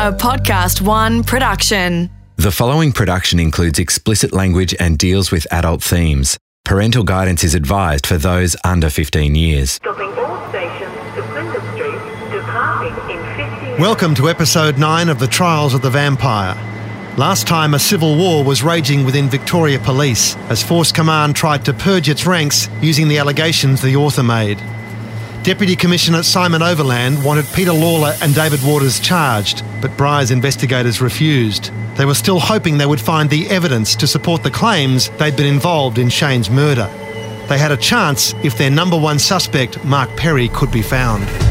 a Podcast One production. The following production includes explicit language and deals with adult themes. Parental guidance is advised for those under 15 years. Stopping all stations to Flinders Street, departing in 15 Welcome to episode 9 of The Trials of the Vampire. Last time, a civil war was raging within Victoria Police as Force Command tried to purge its ranks using the allegations the author made. Deputy Commissioner Simon Overland wanted Peter Lawler and David Waters charged, but Briars investigators refused. They were still hoping they would find the evidence to support the claims they'd been involved in Shane's murder. They had a chance if their number one suspect, Mark Perry, could be found.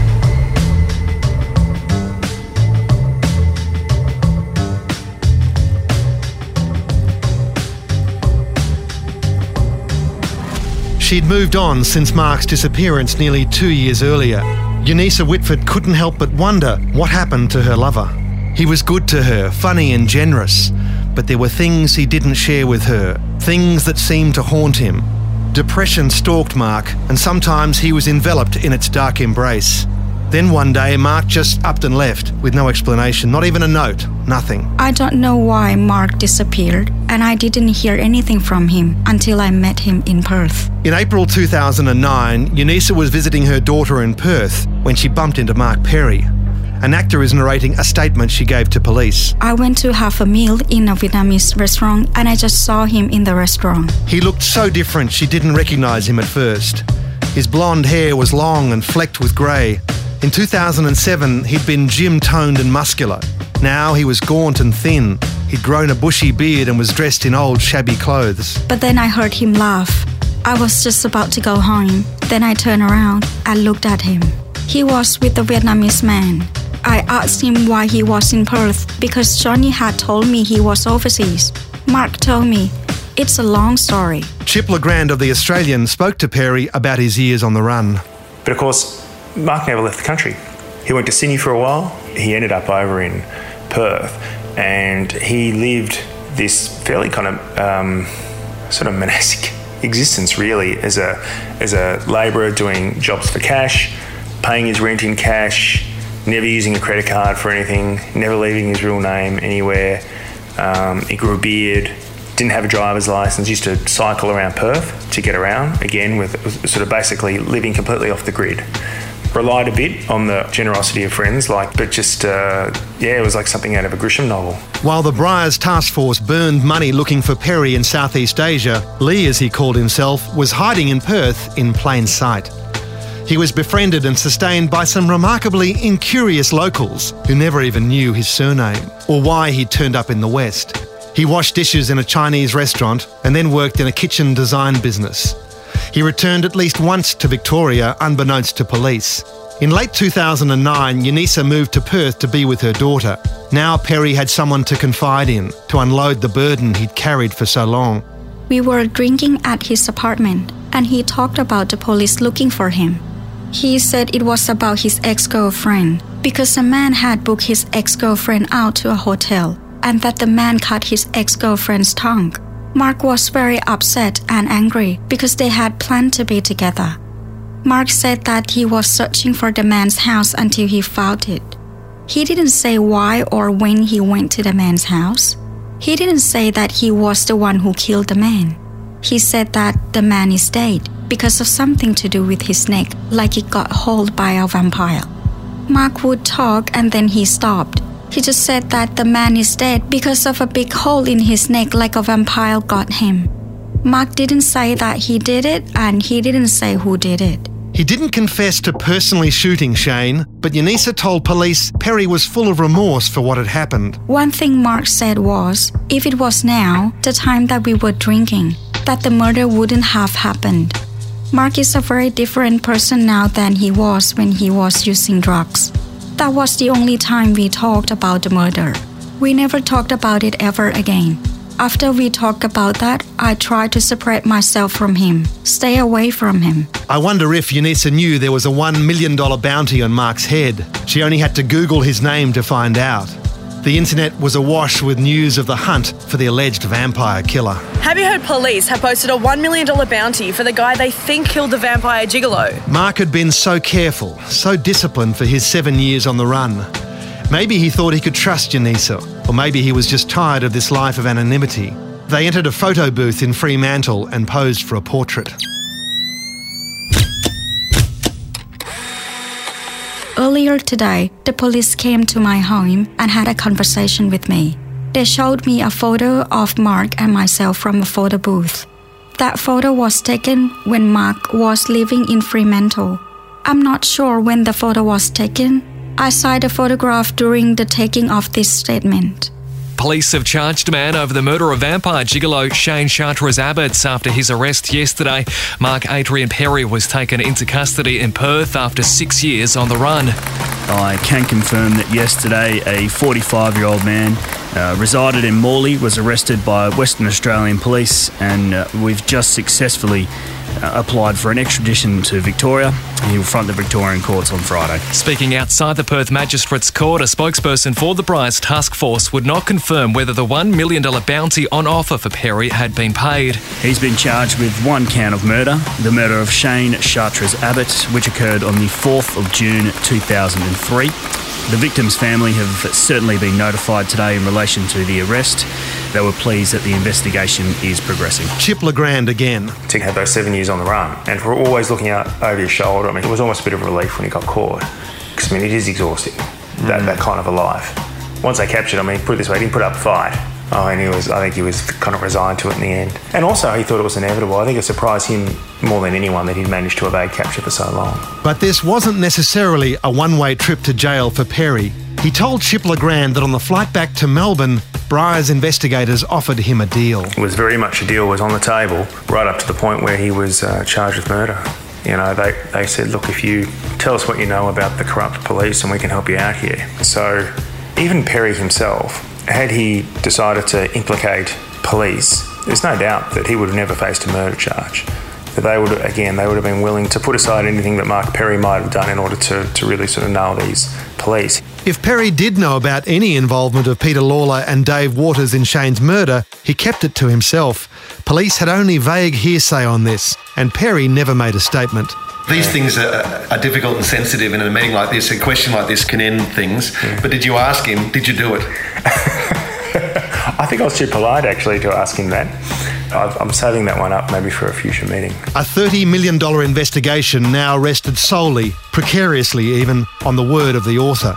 She'd moved on since Mark's disappearance nearly two years earlier. Eunice Whitford couldn't help but wonder what happened to her lover. He was good to her, funny and generous, but there were things he didn't share with her, things that seemed to haunt him. Depression stalked Mark, and sometimes he was enveloped in its dark embrace. Then one day, Mark just upped and left with no explanation, not even a note, nothing. I don't know why Mark disappeared, and I didn't hear anything from him until I met him in Perth. In April 2009, Eunice was visiting her daughter in Perth when she bumped into Mark Perry. An actor is narrating a statement she gave to police. I went to have a meal in a Vietnamese restaurant and I just saw him in the restaurant. He looked so different she didn't recognise him at first. His blonde hair was long and flecked with grey. In 2007, he'd been gym toned and muscular. Now he was gaunt and thin. He'd grown a bushy beard and was dressed in old, shabby clothes. But then I heard him laugh. I was just about to go home. Then I turned around and looked at him. He was with a Vietnamese man. I asked him why he was in Perth because Johnny had told me he was overseas. Mark told me. It's a long story. Chip Le Grand of The Australian spoke to Perry about his years on the run. But of course, Mark never left the country. He went to Sydney for a while. He ended up over in Perth, and he lived this fairly kind of um, sort of monastic existence, really, as a as a labourer doing jobs for cash, paying his rent in cash, never using a credit card for anything, never leaving his real name anywhere. Um, he grew a beard, didn't have a driver's license, used to cycle around Perth to get around, again, with sort of basically living completely off the grid. Relied a bit on the generosity of friends, like, but just, uh, yeah, it was like something out of a Grisham novel. While the Briars task force burned money looking for Perry in Southeast Asia, Lee, as he called himself, was hiding in Perth in plain sight. He was befriended and sustained by some remarkably incurious locals who never even knew his surname or why he'd turned up in the West. He washed dishes in a Chinese restaurant and then worked in a kitchen design business. He returned at least once to Victoria, unbeknownst to police. In late 2009, Eunice moved to Perth to be with her daughter. Now Perry had someone to confide in, to unload the burden he'd carried for so long. We were drinking at his apartment and he talked about the police looking for him. He said it was about his ex girlfriend because a man had booked his ex girlfriend out to a hotel and that the man cut his ex girlfriend's tongue. Mark was very upset and angry because they had planned to be together. Mark said that he was searching for the man's house until he found it. He didn't say why or when he went to the man's house. He didn't say that he was the one who killed the man. He said that the man is dead because of something to do with his neck, like it got hauled by a vampire. Mark would talk and then he stopped. He just said that the man is dead because of a big hole in his neck, like a vampire got him. Mark didn't say that he did it, and he didn't say who did it. He didn't confess to personally shooting Shane, but Yanisa told police Perry was full of remorse for what had happened. One thing Mark said was if it was now, the time that we were drinking, that the murder wouldn't have happened. Mark is a very different person now than he was when he was using drugs. That was the only time we talked about the murder. We never talked about it ever again. After we talked about that, I tried to separate myself from him, stay away from him. I wonder if Yanisa knew there was a $1 million bounty on Mark's head. She only had to Google his name to find out. The internet was awash with news of the hunt for the alleged vampire killer. Have you heard police have posted a $1 million bounty for the guy they think killed the vampire gigolo? Mark had been so careful, so disciplined for his seven years on the run. Maybe he thought he could trust Janissa, or maybe he was just tired of this life of anonymity. They entered a photo booth in Fremantle and posed for a portrait. Earlier today, the police came to my home and had a conversation with me. They showed me a photo of Mark and myself from a photo booth. That photo was taken when Mark was living in Fremantle. I'm not sure when the photo was taken. I saw the photograph during the taking of this statement. Police have charged a man over the murder of vampire gigolo Shane Chartres Abbots after his arrest yesterday. Mark Adrian Perry was taken into custody in Perth after six years on the run. I can confirm that yesterday a 45 year old man uh, resided in Morley was arrested by Western Australian police, and uh, we've just successfully Uh, applied for an extradition to Victoria. He will front the Victorian courts on Friday. Speaking outside the Perth Magistrates Court, a spokesperson for the Briars Task Force would not confirm whether the $1 million bounty on offer for Perry had been paid. He's been charged with one count of murder, the murder of Shane Chartres Abbott, which occurred on the 4th of June 2003. The victim's family have certainly been notified today in relation to the arrest. They were pleased that the investigation is progressing. Chip Le Grand again. To have those seven years on the run, and for always looking out over your shoulder, I mean, it was almost a bit of relief when he got caught. Because, I mean, it is exhausting, that, that mm. kind of a life. Once they captured him, I mean, put it this way, he didn't put up a fight. Oh, and he was, I think he was kind of resigned to it in the end. And also, he thought it was inevitable. I think it surprised him more than anyone that he'd managed to evade capture for so long. But this wasn't necessarily a one way trip to jail for Perry. He told Chip Le Grand that on the flight back to Melbourne, Briars investigators offered him a deal. It was very much a deal was on the table, right up to the point where he was uh, charged with murder. You know, they, they said, look, if you tell us what you know about the corrupt police and we can help you out here. So even Perry himself, had he decided to implicate police, there's no doubt that he would have never faced a murder charge. That they would, again, they would have been willing to put aside anything that Mark Perry might have done in order to, to really sort of nail these police. If Perry did know about any involvement of Peter Lawler and Dave Waters in Shane's murder, he kept it to himself. Police had only vague hearsay on this, and Perry never made a statement. These things are, are difficult and sensitive in a meeting like this. A question like this can end things. But did you ask him, did you do it? I think I was too polite actually to ask him that. I've- I'm saving that one up maybe for a future meeting. A $30 million investigation now rested solely, precariously even, on the word of the author.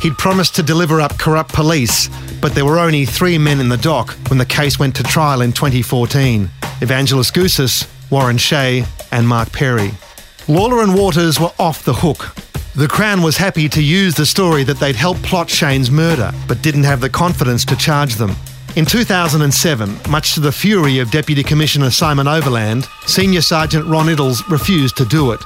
He'd promised to deliver up corrupt police, but there were only three men in the dock when the case went to trial in 2014 Evangelos Goussis, Warren Shea, and Mark Perry. Lawler and Waters were off the hook. The Crown was happy to use the story that they'd helped plot Shane's murder, but didn't have the confidence to charge them. In 2007, much to the fury of Deputy Commissioner Simon Overland, Senior Sergeant Ron Iddles refused to do it.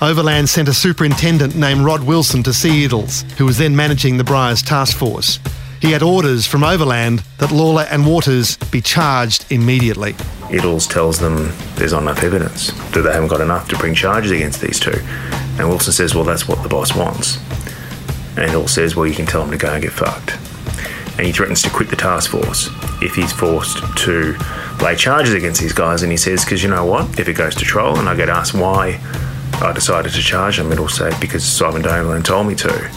Overland sent a superintendent named Rod Wilson to see Iddles, who was then managing the Briars Task Force. He had orders from Overland that Lawler and Waters be charged immediately. Iddles tells them there's not enough evidence, that they haven't got enough to bring charges against these two. And Wilson says, well, that's what the boss wants. And Iddles says, well, you can tell him to go and get fucked. And he threatens to quit the task force if he's forced to lay charges against these guys. And he says, because you know what? If it goes to trial and I get asked why I decided to charge them, it'll say because Simon Overland told me to.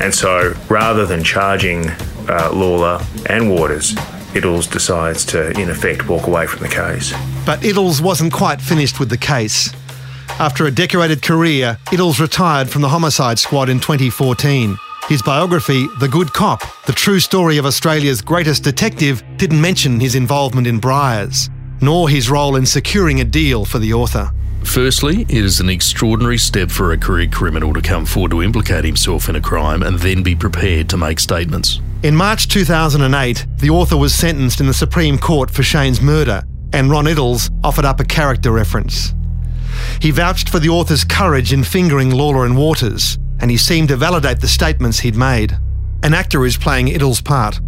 And so rather than charging uh, Lawler and Waters, Iddles decides to, in effect, walk away from the case. But Iddles wasn't quite finished with the case. After a decorated career, Iddles retired from the homicide squad in 2014. His biography, The Good Cop, the true story of Australia's greatest detective, didn't mention his involvement in Briars, nor his role in securing a deal for the author. Firstly, it is an extraordinary step for a career criminal to come forward to implicate himself in a crime and then be prepared to make statements. In March 2008, the author was sentenced in the Supreme Court for Shane's murder, and Ron Iddles offered up a character reference. He vouched for the author's courage in fingering Lawler and Waters, and he seemed to validate the statements he'd made. An actor is playing Iddles' part.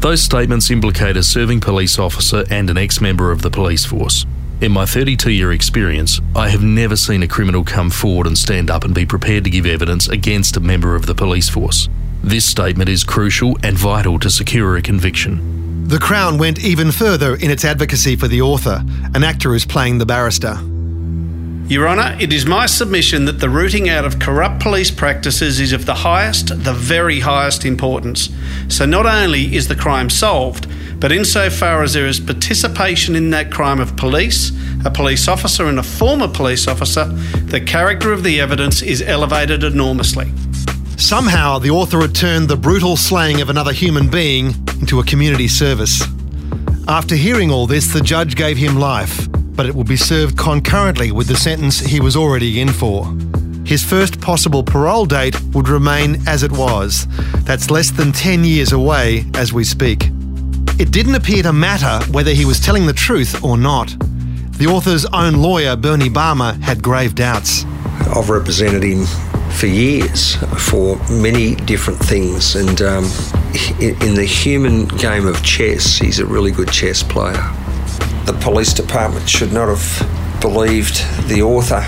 Those statements implicate a serving police officer and an ex member of the police force. In my 32 year experience, I have never seen a criminal come forward and stand up and be prepared to give evidence against a member of the police force. This statement is crucial and vital to secure a conviction. The Crown went even further in its advocacy for the author. An actor is playing the barrister. Your Honour, it is my submission that the rooting out of corrupt police practices is of the highest, the very highest importance. So not only is the crime solved, but insofar as there is participation in that crime of police, a police officer, and a former police officer, the character of the evidence is elevated enormously. Somehow, the author had turned the brutal slaying of another human being into a community service. After hearing all this, the judge gave him life, but it would be served concurrently with the sentence he was already in for. His first possible parole date would remain as it was. That's less than 10 years away as we speak. It didn't appear to matter whether he was telling the truth or not. The author's own lawyer, Bernie Balmer, had grave doubts. I've represented him for years for many different things, and um, in the human game of chess, he's a really good chess player. The police department should not have believed the author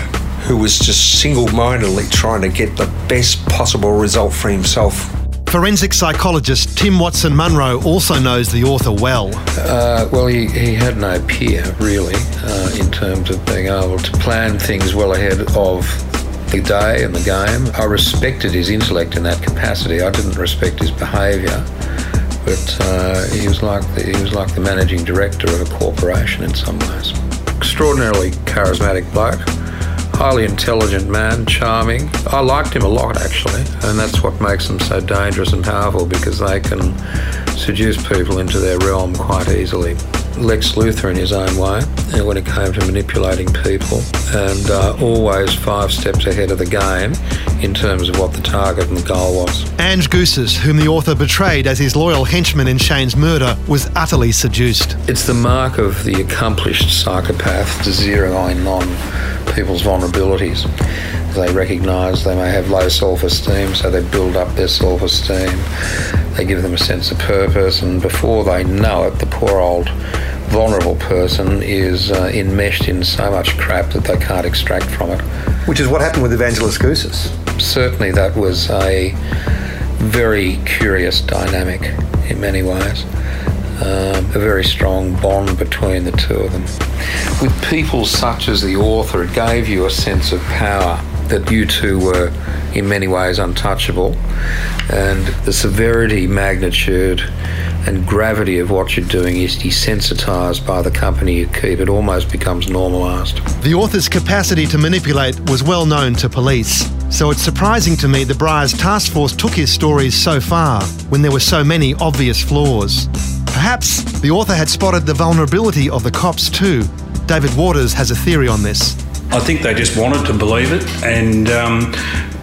who was just single mindedly trying to get the best possible result for himself. Forensic psychologist Tim Watson Munro also knows the author well. Uh, well, he, he had no peer, really, uh, in terms of being able to plan things well ahead of the day and the game. I respected his intellect in that capacity. I didn't respect his behaviour, but uh, he was like the, he was like the managing director of a corporation in some ways. Extraordinarily charismatic bloke, highly intelligent man, charming. I liked him a lot actually, and that's what makes them so dangerous and powerful because they can seduce people into their realm quite easily. Lex Luthor in his own way when it came to manipulating people, and uh, always five steps ahead of the game in terms of what the target and the goal was. Ange Goussis, whom the author betrayed as his loyal henchman in Shane's murder, was utterly seduced. It's the mark of the accomplished psychopath to zero in on people's vulnerabilities. They recognise they may have low self esteem, so they build up their self esteem. They give them a sense of purpose, and before they know it, the poor old vulnerable person is uh, enmeshed in so much crap that they can't extract from it. Which is what happened with Evangelos Goussis. Certainly, that was a very curious dynamic in many ways. Um, a very strong bond between the two of them. With people such as the author, it gave you a sense of power that you two were in many ways untouchable, and the severity, magnitude, and gravity of what you're doing is desensitised by the company you keep. It almost becomes normalised. The author's capacity to manipulate was well known to police, so it's surprising to me the Briars Task Force took his stories so far when there were so many obvious flaws. Perhaps the author had spotted the vulnerability of the cops too. David Waters has a theory on this. I think they just wanted to believe it, and um,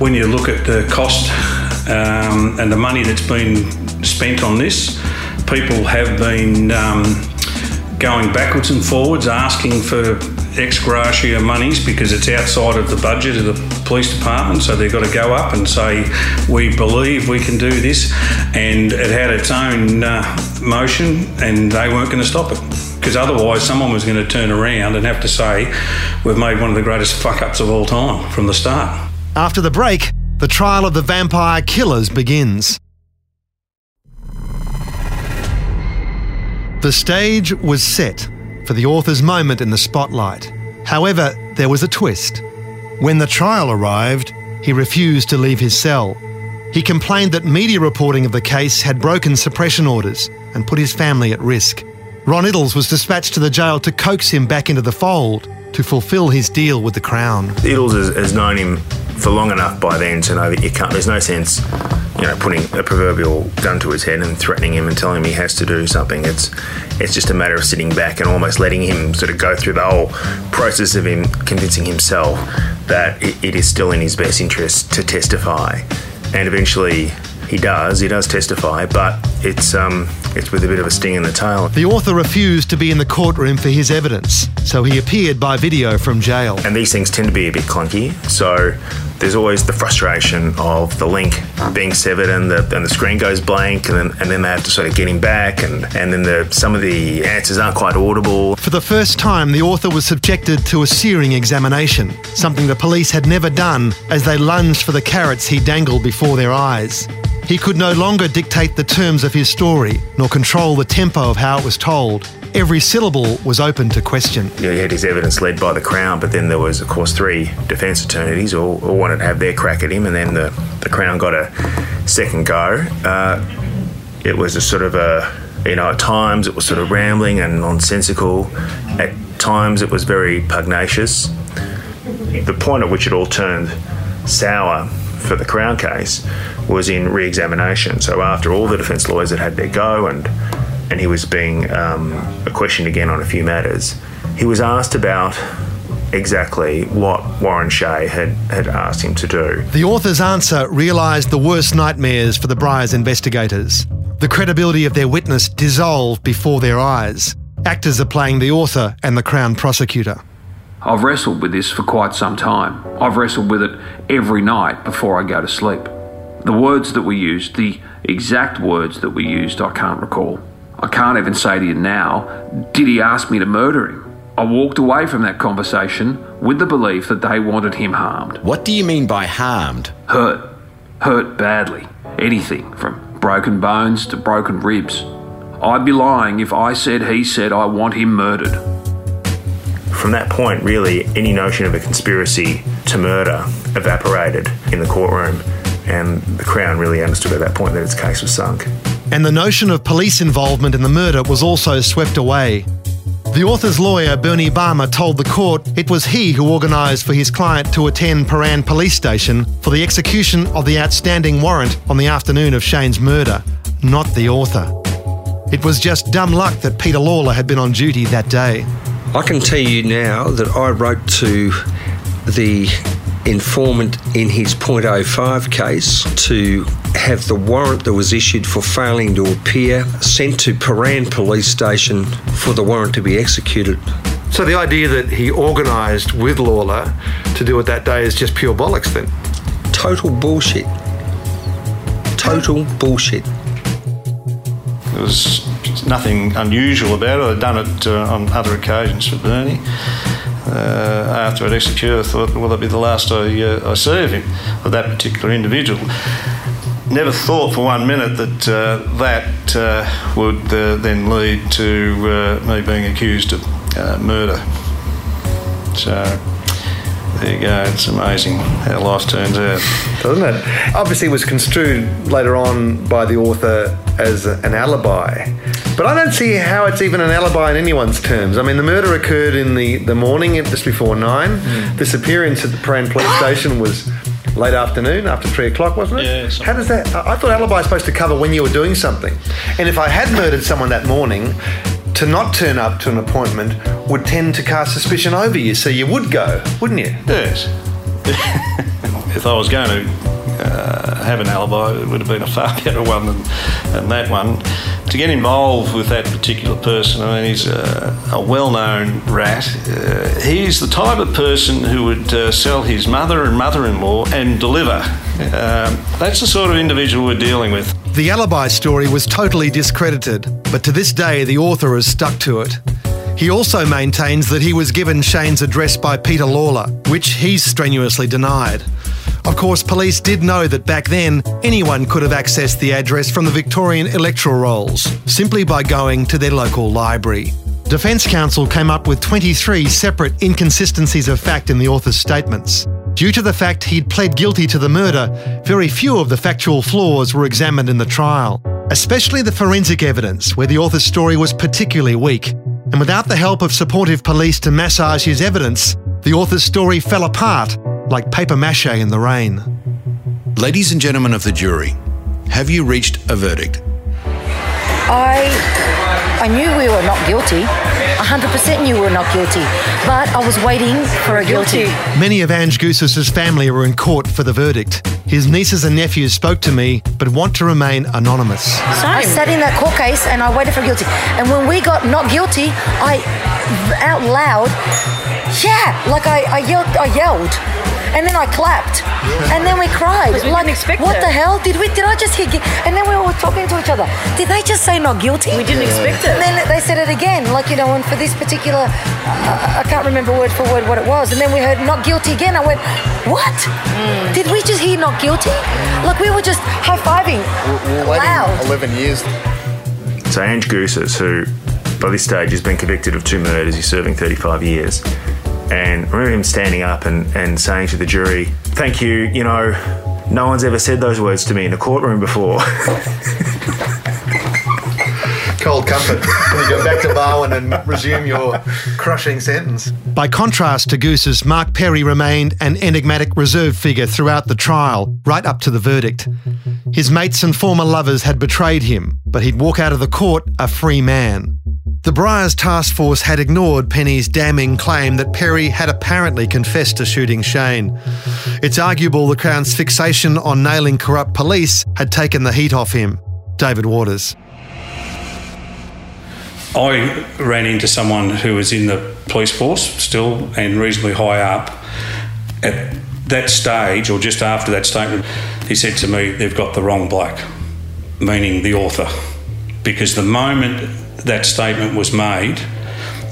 when you look at the cost um, and the money that's been spent on this, people have been um, going backwards and forwards asking for ex gratia monies because it's outside of the budget of the police department. So they've got to go up and say, We believe we can do this. And it had its own uh, motion, and they weren't going to stop it. Because otherwise, someone was going to turn around and have to say, We've made one of the greatest fuck ups of all time from the start. After the break, the trial of the vampire killers begins. The stage was set for the author's moment in the spotlight. However, there was a twist. When the trial arrived, he refused to leave his cell. He complained that media reporting of the case had broken suppression orders and put his family at risk. Ron Iddles was dispatched to the jail to coax him back into the fold to fulfill his deal with the Crown. Iddles has, has known him for long enough by then to know that you can't, there's no sense you know, putting a proverbial gun to his head and threatening him and telling him he has to do something. It's it's just a matter of sitting back and almost letting him sort of go through the whole process of him convincing himself that it, it is still in his best interest to testify. And eventually he does, he does testify, but it's um, it's with a bit of a sting in the tail. The author refused to be in the courtroom for his evidence, so he appeared by video from jail. And these things tend to be a bit clunky, so there's always the frustration of the link being severed and the, and the screen goes blank and then, and then they have to sort of get him back and, and then the, some of the answers aren't quite audible. For the first time, the author was subjected to a searing examination, something the police had never done as they lunged for the carrots he dangled before their eyes. He could no longer dictate the terms of his story, nor control the tempo of how it was told. every syllable was open to question. He had his evidence led by the Crown, but then there was, of course, three defence attorneys all, all wanted to have their crack at him, and then the, the Crown got a second go. Uh, it was a sort of a, you know, at times it was sort of rambling and nonsensical. At times it was very pugnacious. The point at which it all turned sour for the Crown case was in re examination. So after all the defence lawyers had had their go and and he was being um, questioned again on a few matters, he was asked about exactly what Warren Shea had, had asked him to do. The author's answer realised the worst nightmares for the Briars investigators. The credibility of their witness dissolved before their eyes. Actors are playing the author and the Crown prosecutor. I've wrestled with this for quite some time. I've wrestled with it every night before I go to sleep. The words that we used, the exact words that we used, I can't recall. I can't even say to you now, did he ask me to murder him? I walked away from that conversation with the belief that they wanted him harmed. What do you mean by harmed? Hurt. Hurt badly. Anything from broken bones to broken ribs. I'd be lying if I said he said I want him murdered. From that point, really, any notion of a conspiracy to murder evaporated in the courtroom, and the Crown really understood at that point that its case was sunk. And the notion of police involvement in the murder was also swept away. The author's lawyer, Bernie Balmer, told the court it was he who organised for his client to attend Prahran Police Station for the execution of the outstanding warrant on the afternoon of Shane's murder, not the author. It was just dumb luck that Peter Lawler had been on duty that day. I can tell you now that I wrote to the informant in his .05 case to have the warrant that was issued for failing to appear sent to Prahran Police Station for the warrant to be executed. So the idea that he organised with Lawler to do it that day is just pure bollocks then? Total bullshit. Total bullshit. There was nothing unusual about it. I'd done it uh, on other occasions for Bernie. Uh, after I'd executed, I thought, will that be the last I, uh, I him, of that particular individual? Never thought for one minute that uh, that uh, would then lead to me being accused of murder. So there you go. It's amazing how life turns out. Doesn't it? Obviously, it was construed later on by the author as an alibi. But I don't see how it's even an alibi in anyone's terms. I mean, the murder occurred in the, the morning, just before nine. Mm. Disappearance at the Prahran police station was late afternoon, after three o'clock, wasn't it? Yeah. How does that? I thought alibi is supposed to cover when you were doing something. And if I had murdered someone that morning, to not turn up to an appointment would tend to cast suspicion over you, so you would go, wouldn't you? Yes. if I was going to uh, have an alibi, it would have been a far better one than, than that one. To get involved with that particular person, I mean, he's a, a well known rat. Uh, he's the type of person who would uh, sell his mother and mother in law and deliver. Um, that's the sort of individual we're dealing with. The alibi story was totally discredited, but to this day the author has stuck to it. He also maintains that he was given Shane's address by Peter Lawler, which he's strenuously denied. Of course, police did know that back then anyone could have accessed the address from the Victorian electoral rolls simply by going to their local library. Defence counsel came up with 23 separate inconsistencies of fact in the author's statements. Due to the fact he'd pled guilty to the murder, very few of the factual flaws were examined in the trial, especially the forensic evidence, where the author's story was particularly weak. And without the help of supportive police to massage his evidence, the author's story fell apart like paper mache in the rain. Ladies and gentlemen of the jury, have you reached a verdict? I I knew we were not guilty. 100% knew we were not guilty. But I was waiting for a guilty. Many of Ange Goussis' family were in court for the verdict. His nieces and nephews spoke to me, but want to remain anonymous. I sat in that court case and I waited for guilty. And when we got not guilty, I out loud, yeah, like I, I yelled, I yelled and then I clapped, and then we cried. We like, didn't expect what it. the hell? Did we? Did I just hear? gu- And then we were talking to each other. Did they just say not guilty? We didn't expect it. And then they said it again, like you know, and for this particular, uh, I can't remember word for word what it was. And then we heard not guilty again. I went, what? Hmm. Did we just hear not guilty? Like we were just high fiving loud. 11 years. So Ange Goussis, who By this stage, he's been convicted of two murders. He's serving 35 years. And I remember him standing up and, and saying to the jury, Thank you, you know, no one's ever said those words to me in a courtroom before. Cold comfort when you go back to Barwon and resume your crushing sentence. By contrast to Goussis, Mark Perry remained an enigmatic reserve figure throughout the trial, right up to the verdict. His mates and former lovers had betrayed him, but he'd walk out of the court a free man. The Briars task force had ignored Penny's damning claim that Perry had apparently confessed to shooting Shane. It's arguable the Crown's fixation on nailing corrupt police had taken the heat off him. David Waters. I ran into someone who was in the police force still and reasonably high up. At that stage, or just after that statement, he said to me, They've got the wrong bloke, meaning the author. Because the moment that statement was made,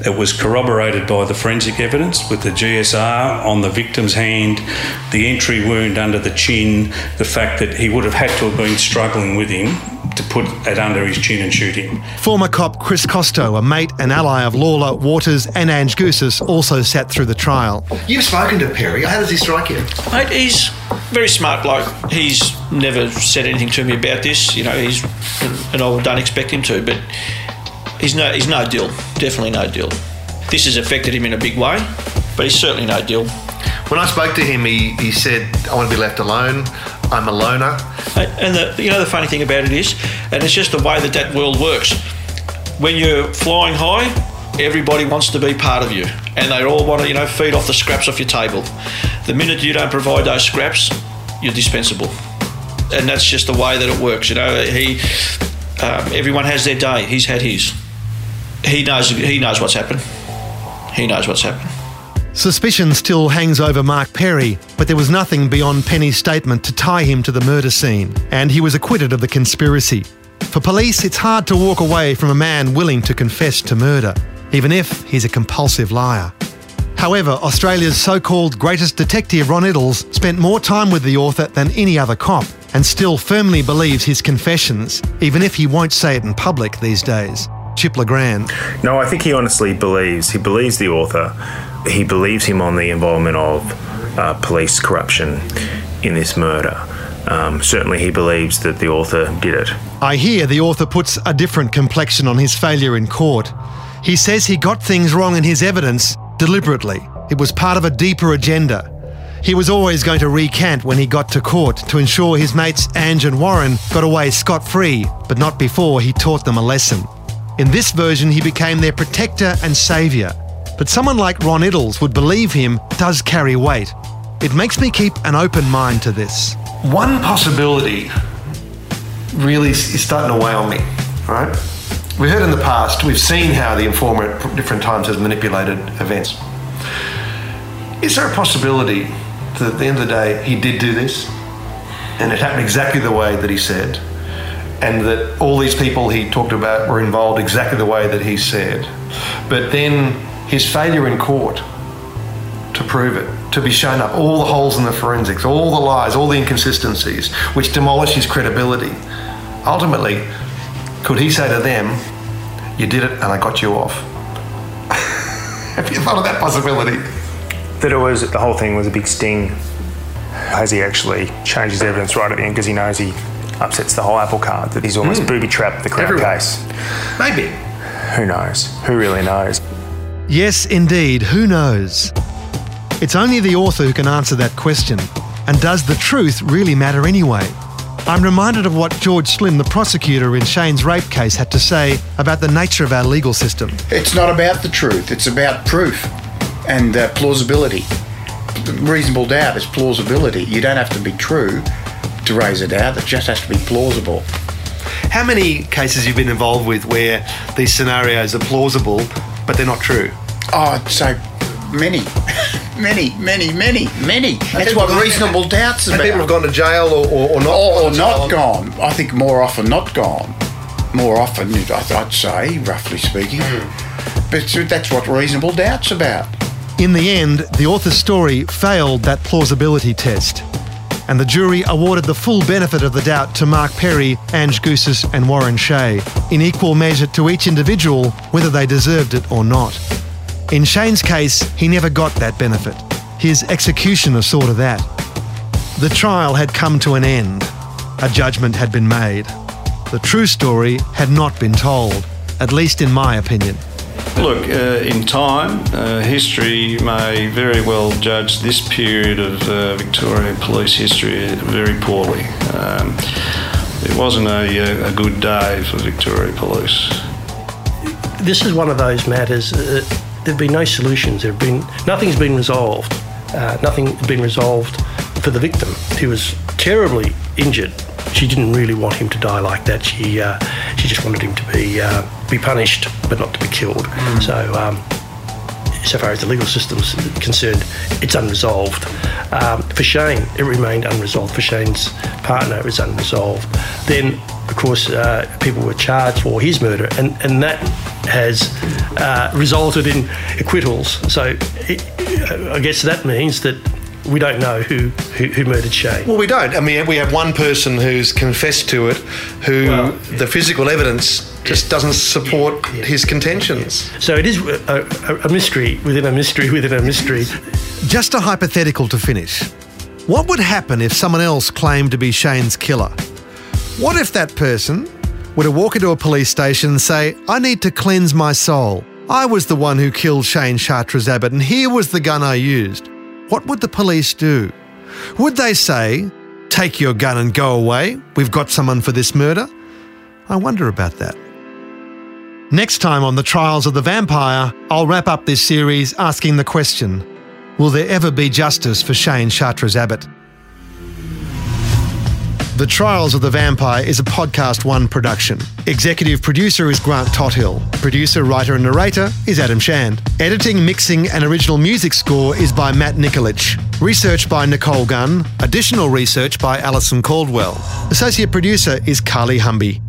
it was corroborated by the forensic evidence with the GSR on the victim's hand, the entry wound under the chin, the fact that he would have had to have been struggling with him to put it under his chin and shoot him. Former cop Chris Costo, a mate and ally of Lawler, Waters, and Ange Goussis, also sat through the trial. You've spoken to Perry. How does he strike you? Mate, he's very smart bloke. He's never said anything to me about this. You know, he's and I don't expect him to, but he's no he's no deal. Definitely no deal. This has affected him in a big way, but he's certainly no deal. When I spoke to him, he, he said, I want to be left alone. I'm a loner. And the, you know the funny thing about it is, and it's just the way that that world works. When you're flying high, everybody wants to be part of you, and they all want to you know feed off the scraps off your table. The minute you don't provide those scraps, you're dispensable, and that's just the way that it works. You know, he um, everyone has their day. He's had his. He knows. He knows what's happened. He knows what's happened. Suspicion still hangs over Mark Perry, but there was nothing beyond Penny's statement to tie him to the murder scene, and he was acquitted of the conspiracy. For police, it's hard to walk away from a man willing to confess to murder, even if he's a compulsive liar. However, Australia's so called greatest detective, Ron Iddles, spent more time with the author than any other cop and still firmly believes his confessions, even if he won't say it in public these days. Chip Le Grand. No, I think he honestly believes. He believes the author. He believes him on the involvement of uh, police corruption in this murder. Um, certainly, he believes that the author did it. I hear the author puts a different complexion on his failure in court. He says he got things wrong in his evidence deliberately. It was part of a deeper agenda. He was always going to recant when he got to court to ensure his mates Ange and Warren got away scot free, but not before he taught them a lesson. In this version, he became their protector and saviour. But someone like Ron Iddles would believe him does carry weight. It makes me keep an open mind to this. One possibility really is starting to weigh on me, right? We've heard in the past, we've seen how the informer at different times has manipulated events. Is there a possibility that at the end of the day he did do this and it happened exactly the way that he said and that all these people he talked about were involved exactly the way that he said, but then his failure in court to prove it, to be shown up, all the holes in the forensics, all the lies, all the inconsistencies, which demolish his credibility. Ultimately, could he say to them, You did it and I got you off? Have you thought of that possibility? That it was the whole thing was a big sting. Has he actually changed his evidence right at the end because he knows he upsets the whole apple cart? That he's almost Mm. booby trapped the Crown Everyone. case. Maybe. Who knows? Who really knows? Yes, indeed, who knows? It's only the author who can answer that question. And does the truth really matter anyway? I'm reminded of what George Slim, the prosecutor in Shane's rape case, had to say about the nature of our legal system. It's not about the truth, it's about proof and uh, plausibility. Reasonable doubt is plausibility. You don't have to be true to raise a doubt, it just has to be plausible. How many cases you've been involved with where these scenarios are plausible, but they're not true? Oh, so many, many, many, many, many. That's what have gone- reasonable doubts and about. people have gone to jail or, or, or not Or, gone or not gone. I think more often not gone. More often, I'd I'd say, roughly speaking. Hmm. But that's what reasonable doubt's about. In the end, the author's story failed that plausibility test. And the jury awarded the full benefit of the doubt to Mark Perry, Ange Goussis, and Warren Shea, in equal measure to each individual, whether they deserved it or not. In Shane's case, he never got that benefit. His executioner saw to that. The trial had come to an end. A judgment had been made. The true story had not been told, at least in my opinion. Look, uh, in time, uh, history may very well judge this period of uh, Victorian police history very poorly. Um, it wasn't a, a good day for Victoria Police. This is one of those matters. Uh, there have been no solutions. There have been nothing's been resolved. Uh, nothing has been resolved for the victim, who was terribly injured. She didn't really want him to die like that. She uh, she just wanted him to be uh, be punished, but not to be killed. Mm. So. Um, so far as the legal system's concerned, it's unresolved. Um, for Shane, it remained unresolved. For Shane's partner, it was unresolved. Then, of course, uh, people were charged for his murder, and, and that has uh, resulted in acquittals. So it, I guess that means that we don't know who, who, who murdered Shane. Well, we don't. I mean, we have one person who's confessed to it, who the physical evidence just doesn't support his contentions. So it is a, a, a mystery within a mystery within a mystery. Just a hypothetical to finish. What would happen if someone else claimed to be Shane's killer? What if that person were to walk into a police station and say, I need to cleanse my soul? I was the one who killed Shane Chartres Abbott, and here was the gun I used. What would the police do? Would they say, Take your gun and go away? We've got someone for this murder? I wonder about that. Next time on The Trials of the Vampire, I'll wrap up this series asking the question Will there ever be justice for Shane Chartres Abbott? The Trials of the Vampire is a Podcast One production. Executive producer is Grant Tothill. Producer, writer, and narrator is Adam Shand. Editing, mixing, and original music score is by Matt Nikolic. Research by Nicole Gunn. Additional research by Alison Caldwell. Associate producer is Carly Humby.